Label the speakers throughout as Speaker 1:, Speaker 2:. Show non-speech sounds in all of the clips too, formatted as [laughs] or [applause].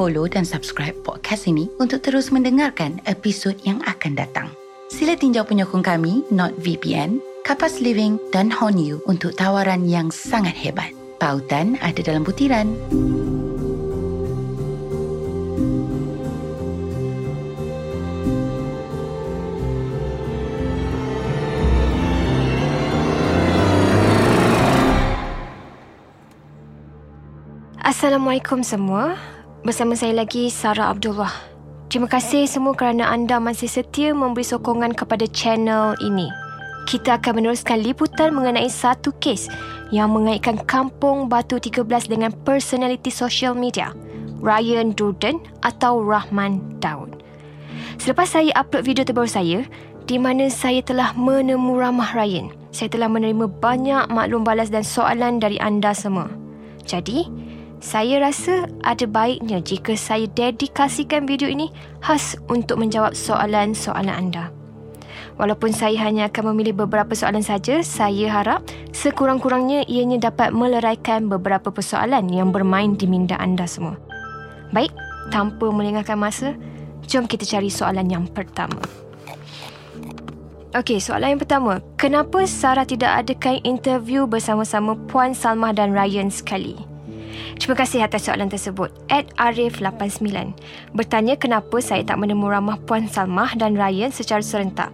Speaker 1: follow dan subscribe podcast ini untuk terus mendengarkan episod yang akan datang. Sila tinjau penyokong kami, NotVPN, Kapas Living dan Honu untuk tawaran yang sangat hebat. Pautan ada dalam butiran.
Speaker 2: Assalamualaikum semua. Bersama saya lagi Sarah Abdullah. Terima kasih semua kerana anda masih setia memberi sokongan kepada channel ini. Kita akan meneruskan liputan mengenai satu kes yang mengaitkan Kampung Batu 13 dengan personaliti social media, Ryan Durden atau Rahman Daud. Selepas saya upload video terbaru saya, di mana saya telah menemu ramah Ryan, saya telah menerima banyak maklum balas dan soalan dari anda semua. Jadi, saya rasa ada baiknya jika saya dedikasikan video ini khas untuk menjawab soalan-soalan anda. Walaupun saya hanya akan memilih beberapa soalan saja, saya harap sekurang-kurangnya ianya dapat meleraikan beberapa persoalan yang bermain di minda anda semua. Baik, tanpa melengahkan masa, jom kita cari soalan yang pertama. Okey, soalan yang pertama. Kenapa Sarah tidak adakan interview bersama-sama Puan Salmah dan Ryan sekali? Terima kasih atas soalan tersebut. Ed Arif89 bertanya kenapa saya tak menemu ramah Puan Salmah dan Ryan secara serentak.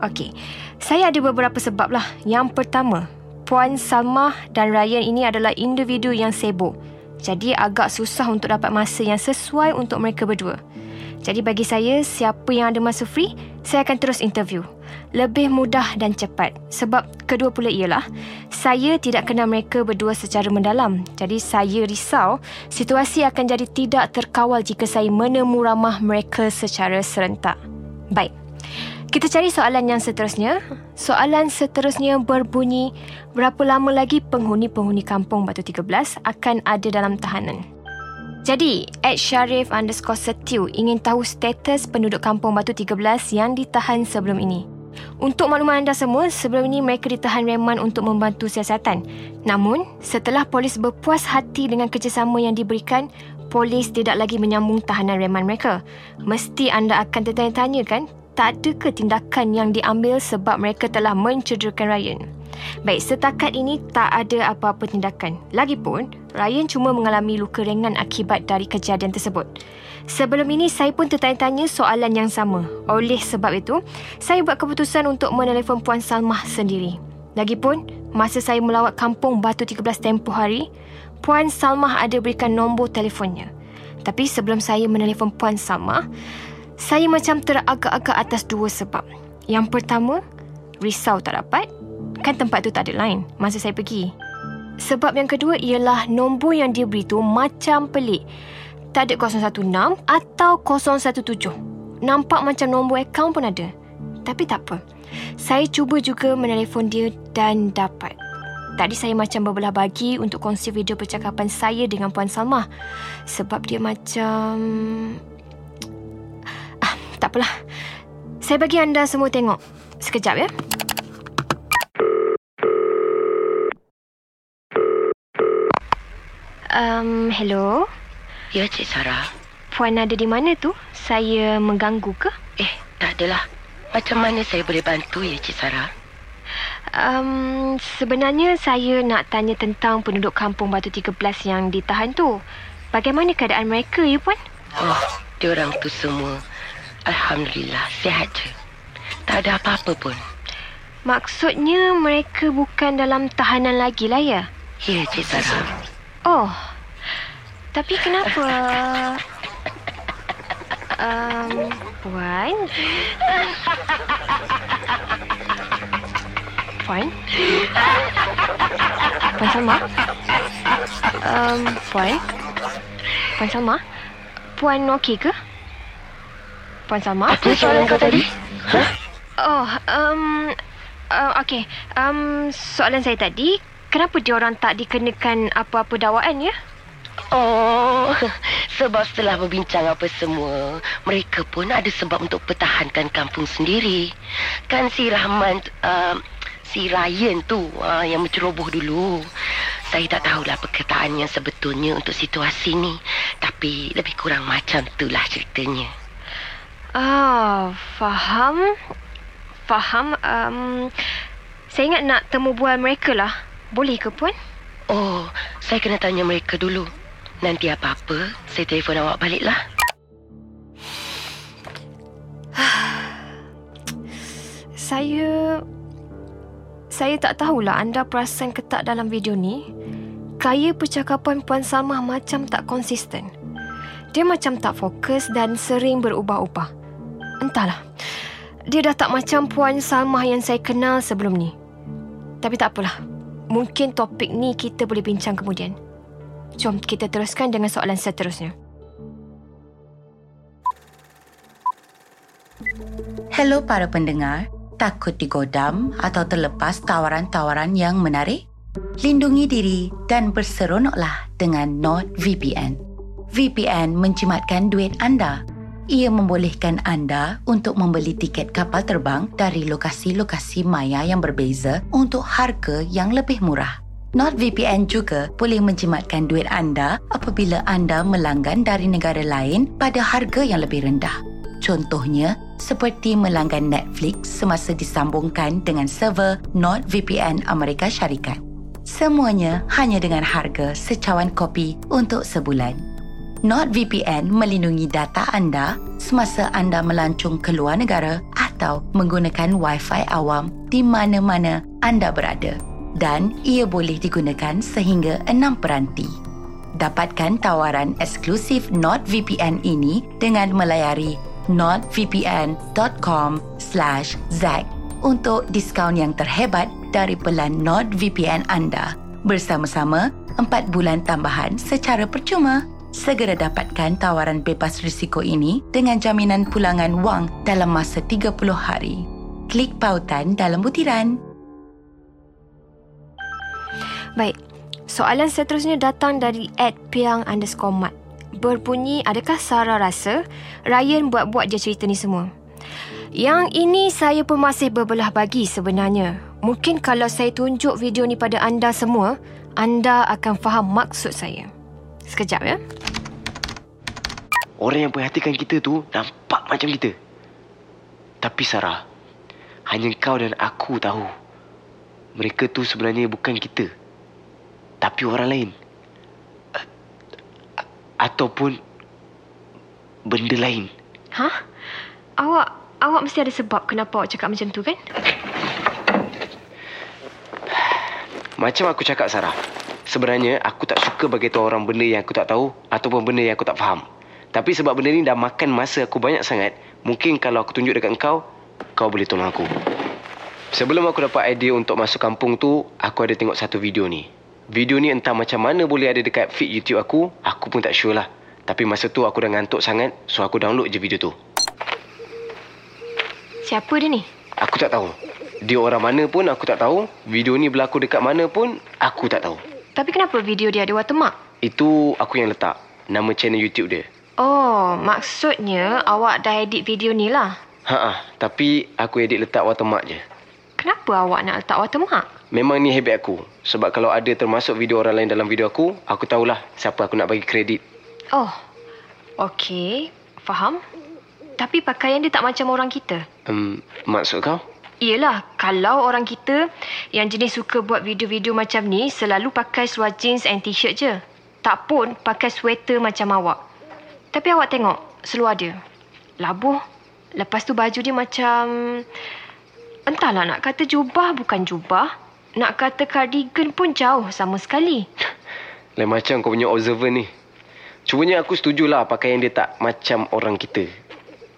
Speaker 2: Okey, saya ada beberapa sebab lah. Yang pertama, Puan Salmah dan Ryan ini adalah individu yang sibuk. Jadi agak susah untuk dapat masa yang sesuai untuk mereka berdua. Jadi bagi saya, siapa yang ada masa free, saya akan terus interview lebih mudah dan cepat. Sebab kedua pula ialah saya tidak kenal mereka berdua secara mendalam. Jadi saya risau situasi akan jadi tidak terkawal jika saya menemu ramah mereka secara serentak. Baik. Kita cari soalan yang seterusnya. Soalan seterusnya berbunyi, berapa lama lagi penghuni-penghuni kampung Batu 13 akan ada dalam tahanan? Jadi, Ed Sharif underscore Setiu ingin tahu status penduduk kampung Batu 13 yang ditahan sebelum ini. Untuk makluman anda semua, sebelum ini mereka ditahan reman untuk membantu siasatan. Namun, setelah polis berpuas hati dengan kerjasama yang diberikan, polis tidak lagi menyambung tahanan reman mereka. Mesti anda akan tertanya-tanya kan, tak ada ke tindakan yang diambil sebab mereka telah mencederakan Ryan? Baik, setakat ini tak ada apa-apa tindakan. Lagipun, Ryan cuma mengalami luka ringan akibat dari kejadian tersebut. Sebelum ini, saya pun tertanya-tanya soalan yang sama. Oleh sebab itu, saya buat keputusan untuk menelefon Puan Salmah sendiri. Lagipun, masa saya melawat kampung Batu 13 tempoh hari, Puan Salmah ada berikan nombor telefonnya. Tapi sebelum saya menelefon Puan Salmah, saya macam teragak-agak atas dua sebab. Yang pertama, risau tak dapat. Kan tempat tu tak ada line masa saya pergi. Sebab yang kedua ialah nombor yang dia beri tu macam pelik tak ada 016 atau 017. Nampak macam nombor akaun pun ada. Tapi tak apa. Saya cuba juga menelpon dia dan dapat. Tadi saya macam berbelah bagi untuk kongsi video percakapan saya dengan Puan Salma. Sebab dia macam... Tak apalah. Saya bagi anda semua tengok. Sekejap ya. Um, hello.
Speaker 3: Ya, Cik Sarah.
Speaker 2: Puan ada di mana tu? Saya mengganggu ke?
Speaker 3: Eh, tak adalah. Macam mana saya boleh bantu ya, Cik Sarah?
Speaker 2: Um, sebenarnya saya nak tanya tentang penduduk kampung Batu 13 yang ditahan tu. Bagaimana keadaan mereka, ya, Puan?
Speaker 3: Oh, diorang tu semua. Alhamdulillah, sihat je. Tak ada apa-apa pun.
Speaker 2: Maksudnya mereka bukan dalam tahanan lagi lah, ya?
Speaker 3: Ya, Cik Sarah.
Speaker 2: Oh, tapi kenapa? Um, Puan? Puan? Puan Salma? Um, Puan? Puan Salma? Puan okey ke? Puan Salma?
Speaker 3: Apa soalan kau tadi? Huh?
Speaker 2: Oh, um, uh, okey. Um, soalan saya tadi, kenapa dia orang tak dikenakan apa-apa dakwaan ya?
Speaker 3: Oh, [laughs] sebab setelah berbincang apa semua, mereka pun ada sebab untuk pertahankan kampung sendiri. Kan si Rahman, uh, si Ryan tu uh, yang menceroboh dulu. Saya tak tahulah perkataan yang sebetulnya untuk situasi ni. Tapi lebih kurang macam itulah ceritanya.
Speaker 2: Ah, faham. Faham. Um, saya ingat nak temu bual mereka lah. Boleh ke, Puan?
Speaker 3: Oh, saya kena tanya mereka dulu. Nanti apa-apa, saya telefon awak baliklah. [sighs]
Speaker 2: Saya... Saya tak tahulah anda perasan ke tak dalam video ni. Kaya percakapan Puan Salmah macam tak konsisten. Dia macam tak fokus dan sering berubah-ubah. Entahlah. Dia dah tak macam Puan Salmah yang saya kenal sebelum ni. Tapi tak apalah. Mungkin topik ni kita boleh bincang kemudian. Jom kita teruskan dengan soalan seterusnya.
Speaker 1: Hello para pendengar, takut digodam atau terlepas tawaran-tawaran yang menarik? Lindungi diri dan berseronoklah dengan NordVPN. VPN menjimatkan duit anda. Ia membolehkan anda untuk membeli tiket kapal terbang dari lokasi-lokasi maya yang berbeza untuk harga yang lebih murah. NordVPN juga boleh menjimatkan duit anda apabila anda melanggan dari negara lain pada harga yang lebih rendah. Contohnya, seperti melanggan Netflix semasa disambungkan dengan server NordVPN Amerika Syarikat. Semuanya hanya dengan harga secawan kopi untuk sebulan. NordVPN melindungi data anda semasa anda melancung ke luar negara atau menggunakan Wi-Fi awam di mana-mana anda berada dan ia boleh digunakan sehingga enam peranti. Dapatkan tawaran eksklusif NordVPN ini dengan melayari nordvpn.com slash Zack untuk diskaun yang terhebat dari pelan NordVPN anda. Bersama-sama, empat bulan tambahan secara percuma. Segera dapatkan tawaran bebas risiko ini dengan jaminan pulangan wang dalam masa 30 hari. Klik pautan dalam butiran.
Speaker 2: Baik, soalan seterusnya datang dari Ed Piang underscore mat. Berbunyi, adakah Sarah rasa Ryan buat-buat je cerita ni semua? Yang ini saya pun masih berbelah bagi sebenarnya. Mungkin kalau saya tunjuk video ni pada anda semua, anda akan faham maksud saya. Sekejap ya.
Speaker 4: Orang yang perhatikan kita tu nampak macam kita. Tapi Sarah, hanya kau dan aku tahu. Mereka tu sebenarnya bukan kita tapi orang lain. Ataupun benda lain.
Speaker 2: Hah? Awak awak mesti ada sebab kenapa awak cakap macam tu kan?
Speaker 4: Macam aku cakap Sarah. Sebenarnya aku tak suka bagi tahu orang benda yang aku tak tahu ataupun benda yang aku tak faham. Tapi sebab benda ni dah makan masa aku banyak sangat, mungkin kalau aku tunjuk dekat kau, kau boleh tolong aku. Sebelum aku dapat idea untuk masuk kampung tu, aku ada tengok satu video ni. Video ni entah macam mana boleh ada dekat feed YouTube aku, aku pun tak sure lah. Tapi masa tu aku dah ngantuk sangat, so aku download je video tu.
Speaker 2: Siapa dia ni?
Speaker 4: Aku tak tahu. Dia orang mana pun aku tak tahu. Video ni berlaku dekat mana pun aku tak tahu.
Speaker 2: Tapi kenapa video dia ada watermark?
Speaker 4: Itu aku yang letak. Nama channel YouTube dia.
Speaker 2: Oh, maksudnya awak dah edit video ni lah.
Speaker 4: Ha tapi aku edit letak watermark je.
Speaker 2: Kenapa awak nak letak watermark?
Speaker 4: Memang ni habit aku. Sebab kalau ada termasuk video orang lain dalam video aku, aku tahulah siapa aku nak bagi kredit.
Speaker 2: Oh, okey. Faham. Tapi pakaian dia tak macam orang kita.
Speaker 4: Um, maksud kau?
Speaker 2: Yelah, kalau orang kita yang jenis suka buat video-video macam ni selalu pakai seluar jeans and t-shirt je. Tak pun pakai sweater macam awak. Tapi awak tengok seluar dia. Labuh. Lepas tu baju dia macam... Entahlah nak kata jubah bukan jubah. Nak kata cardigan pun jauh sama sekali.
Speaker 4: Lain macam kau punya observer ni. Cumanya aku setujulah pakaian dia tak macam orang kita.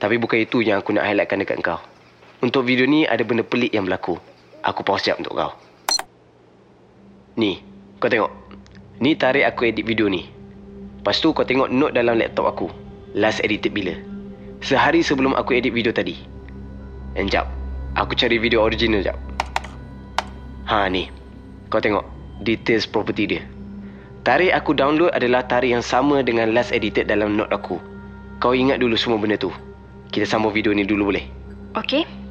Speaker 4: Tapi bukan itu yang aku nak highlightkan dekat kau. Untuk video ni ada benda pelik yang berlaku. Aku pause sekejap untuk kau. Ni, kau tengok. Ni tarik aku edit video ni. Lepas tu kau tengok note dalam laptop aku. Last edited bila. Sehari sebelum aku edit video tadi. Enjap. Aku cari video original jap. Ha ni. Kau tengok details property dia. Tarikh aku download adalah tarikh yang sama dengan last edited dalam note aku. Kau ingat dulu semua benda tu. Kita sambung video ni dulu boleh?
Speaker 2: Okey.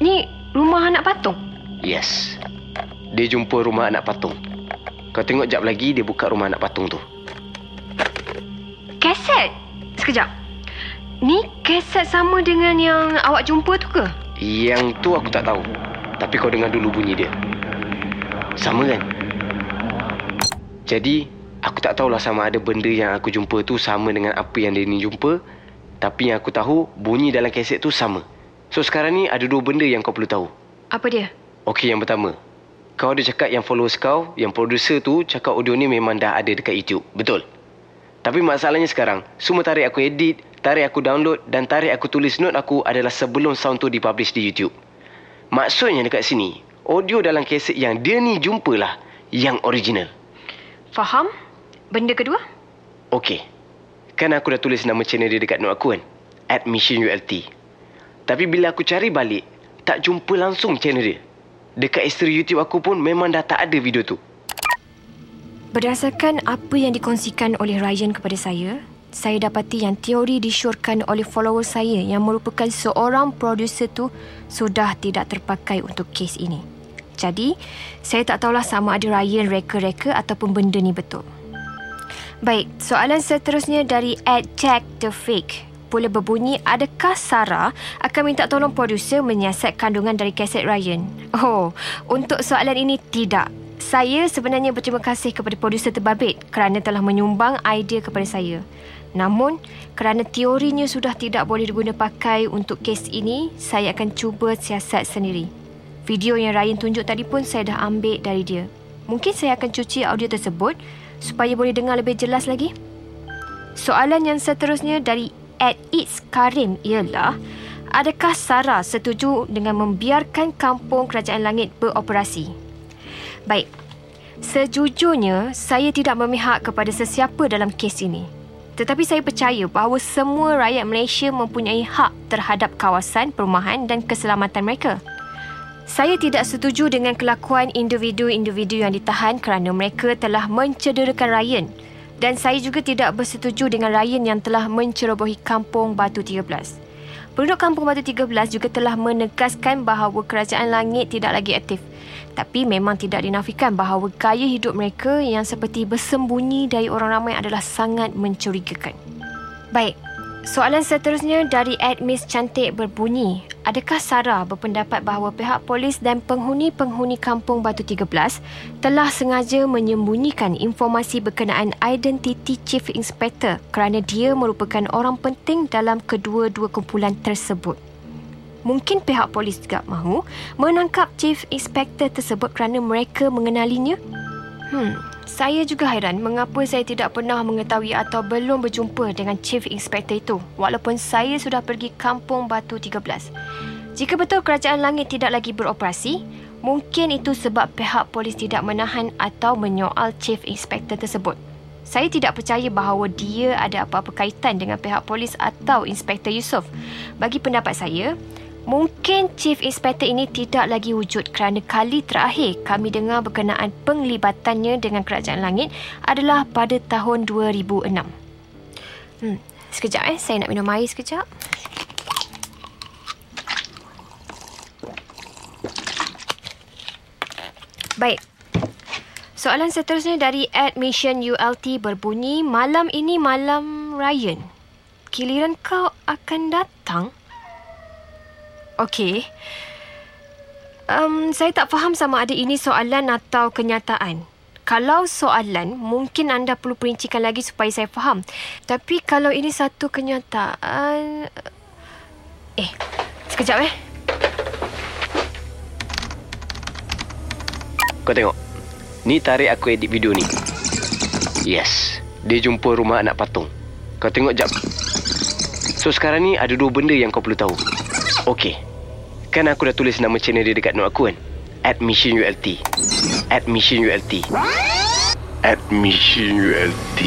Speaker 2: Ni rumah anak patung.
Speaker 4: Yes. Dia jumpa rumah anak patung. Kau tengok jap lagi dia buka rumah anak patung tu.
Speaker 2: Keset? Sekejap. Ni keset sama dengan yang awak jumpa tu ke?
Speaker 4: Yang tu aku tak tahu. Tapi kau dengar dulu bunyi dia. Sama kan? Jadi, aku tak tahulah sama ada benda yang aku jumpa tu sama dengan apa yang dia ni jumpa. Tapi yang aku tahu, bunyi dalam keset tu sama. So sekarang ni ada dua benda yang kau perlu tahu.
Speaker 2: Apa dia?
Speaker 4: Okey, yang pertama. Kau ada cakap yang followers kau, yang producer tu cakap audio ni memang dah ada dekat YouTube. Betul? Tapi masalahnya sekarang, semua tarik aku edit, tarik aku download dan tarik aku tulis note aku adalah sebelum sound tu dipublish di YouTube. Maksudnya dekat sini, audio dalam kaset yang dia ni jumpalah yang original.
Speaker 2: Faham? Benda kedua?
Speaker 4: Okey. Kan aku dah tulis nama channel dia dekat note aku kan? At Mission ULT. Tapi bila aku cari balik, tak jumpa langsung channel dia. Dekat history YouTube aku pun memang dah tak ada video tu.
Speaker 2: Berdasarkan apa yang dikongsikan oleh Ryan kepada saya, saya dapati yang teori disyorkan oleh follower saya yang merupakan seorang producer tu sudah tidak terpakai untuk kes ini. Jadi, saya tak tahulah sama ada Ryan reka-reka ataupun benda ni betul. Baik, soalan seterusnya dari at Jack the Fake pula berbunyi adakah Sarah akan minta tolong producer menyiasat kandungan dari kaset Ryan? Oh, untuk soalan ini tidak. Saya sebenarnya berterima kasih kepada produser terbabit kerana telah menyumbang idea kepada saya. Namun, kerana teorinya sudah tidak boleh diguna pakai untuk kes ini, saya akan cuba siasat sendiri. Video yang Ryan tunjuk tadi pun saya dah ambil dari dia. Mungkin saya akan cuci audio tersebut supaya boleh dengar lebih jelas lagi. Soalan yang seterusnya dari at It's Karim ialah Adakah Sarah setuju dengan membiarkan kampung Kerajaan Langit beroperasi? Baik, sejujurnya saya tidak memihak kepada sesiapa dalam kes ini. Tetapi saya percaya bahawa semua rakyat Malaysia mempunyai hak terhadap kawasan, perumahan dan keselamatan mereka. Saya tidak setuju dengan kelakuan individu-individu yang ditahan kerana mereka telah mencederakan Ryan dan saya juga tidak bersetuju dengan Ryan yang telah mencerobohi kampung Batu 13. Penduduk kampung Batu 13 juga telah menegaskan bahawa kerajaan langit tidak lagi aktif tapi memang tidak dinafikan bahawa gaya hidup mereka yang seperti bersembunyi dari orang ramai adalah sangat mencurigakan. Baik, soalan seterusnya dari Miss Cantik berbunyi, adakah Sarah berpendapat bahawa pihak polis dan penghuni-penghuni kampung Batu 13 telah sengaja menyembunyikan informasi berkenaan identiti Chief Inspector kerana dia merupakan orang penting dalam kedua-dua kumpulan tersebut? Mungkin pihak polis juga mahu menangkap Chief Inspector tersebut kerana mereka mengenalinya? Hmm, saya juga hairan mengapa saya tidak pernah mengetahui atau belum berjumpa dengan Chief Inspector itu walaupun saya sudah pergi kampung Batu 13. Jika betul kerajaan langit tidak lagi beroperasi, mungkin itu sebab pihak polis tidak menahan atau menyoal Chief Inspector tersebut. Saya tidak percaya bahawa dia ada apa-apa kaitan dengan pihak polis atau Inspektor Yusof. Bagi pendapat saya, Mungkin Chief Inspector ini tidak lagi wujud kerana kali terakhir kami dengar berkenaan penglibatannya dengan Kerajaan Langit adalah pada tahun 2006. Hmm, sekejap eh, saya nak minum air sekejap. Baik. Soalan seterusnya dari Admission ULT berbunyi, malam ini malam Ryan. Giliran kau akan datang? Okey. Um, saya tak faham sama ada ini soalan atau kenyataan. Kalau soalan, mungkin anda perlu perincikan lagi supaya saya faham. Tapi kalau ini satu kenyataan... Eh, sekejap eh.
Speaker 4: Kau tengok. Ni tarik aku edit video ni. Yes. Dia jumpa rumah anak patung. Kau tengok jap. So sekarang ni ada dua benda yang kau perlu tahu. Okey. Kan aku dah tulis nama channel dia dekat note aku kan? At Mission ULT. At Mission ULT. At Mission ULT.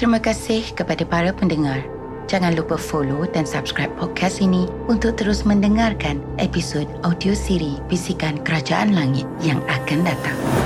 Speaker 1: Terima kasih kepada para pendengar. Jangan lupa follow dan subscribe podcast ini untuk terus mendengarkan episod audio siri Bisikan Kerajaan Langit yang akan datang.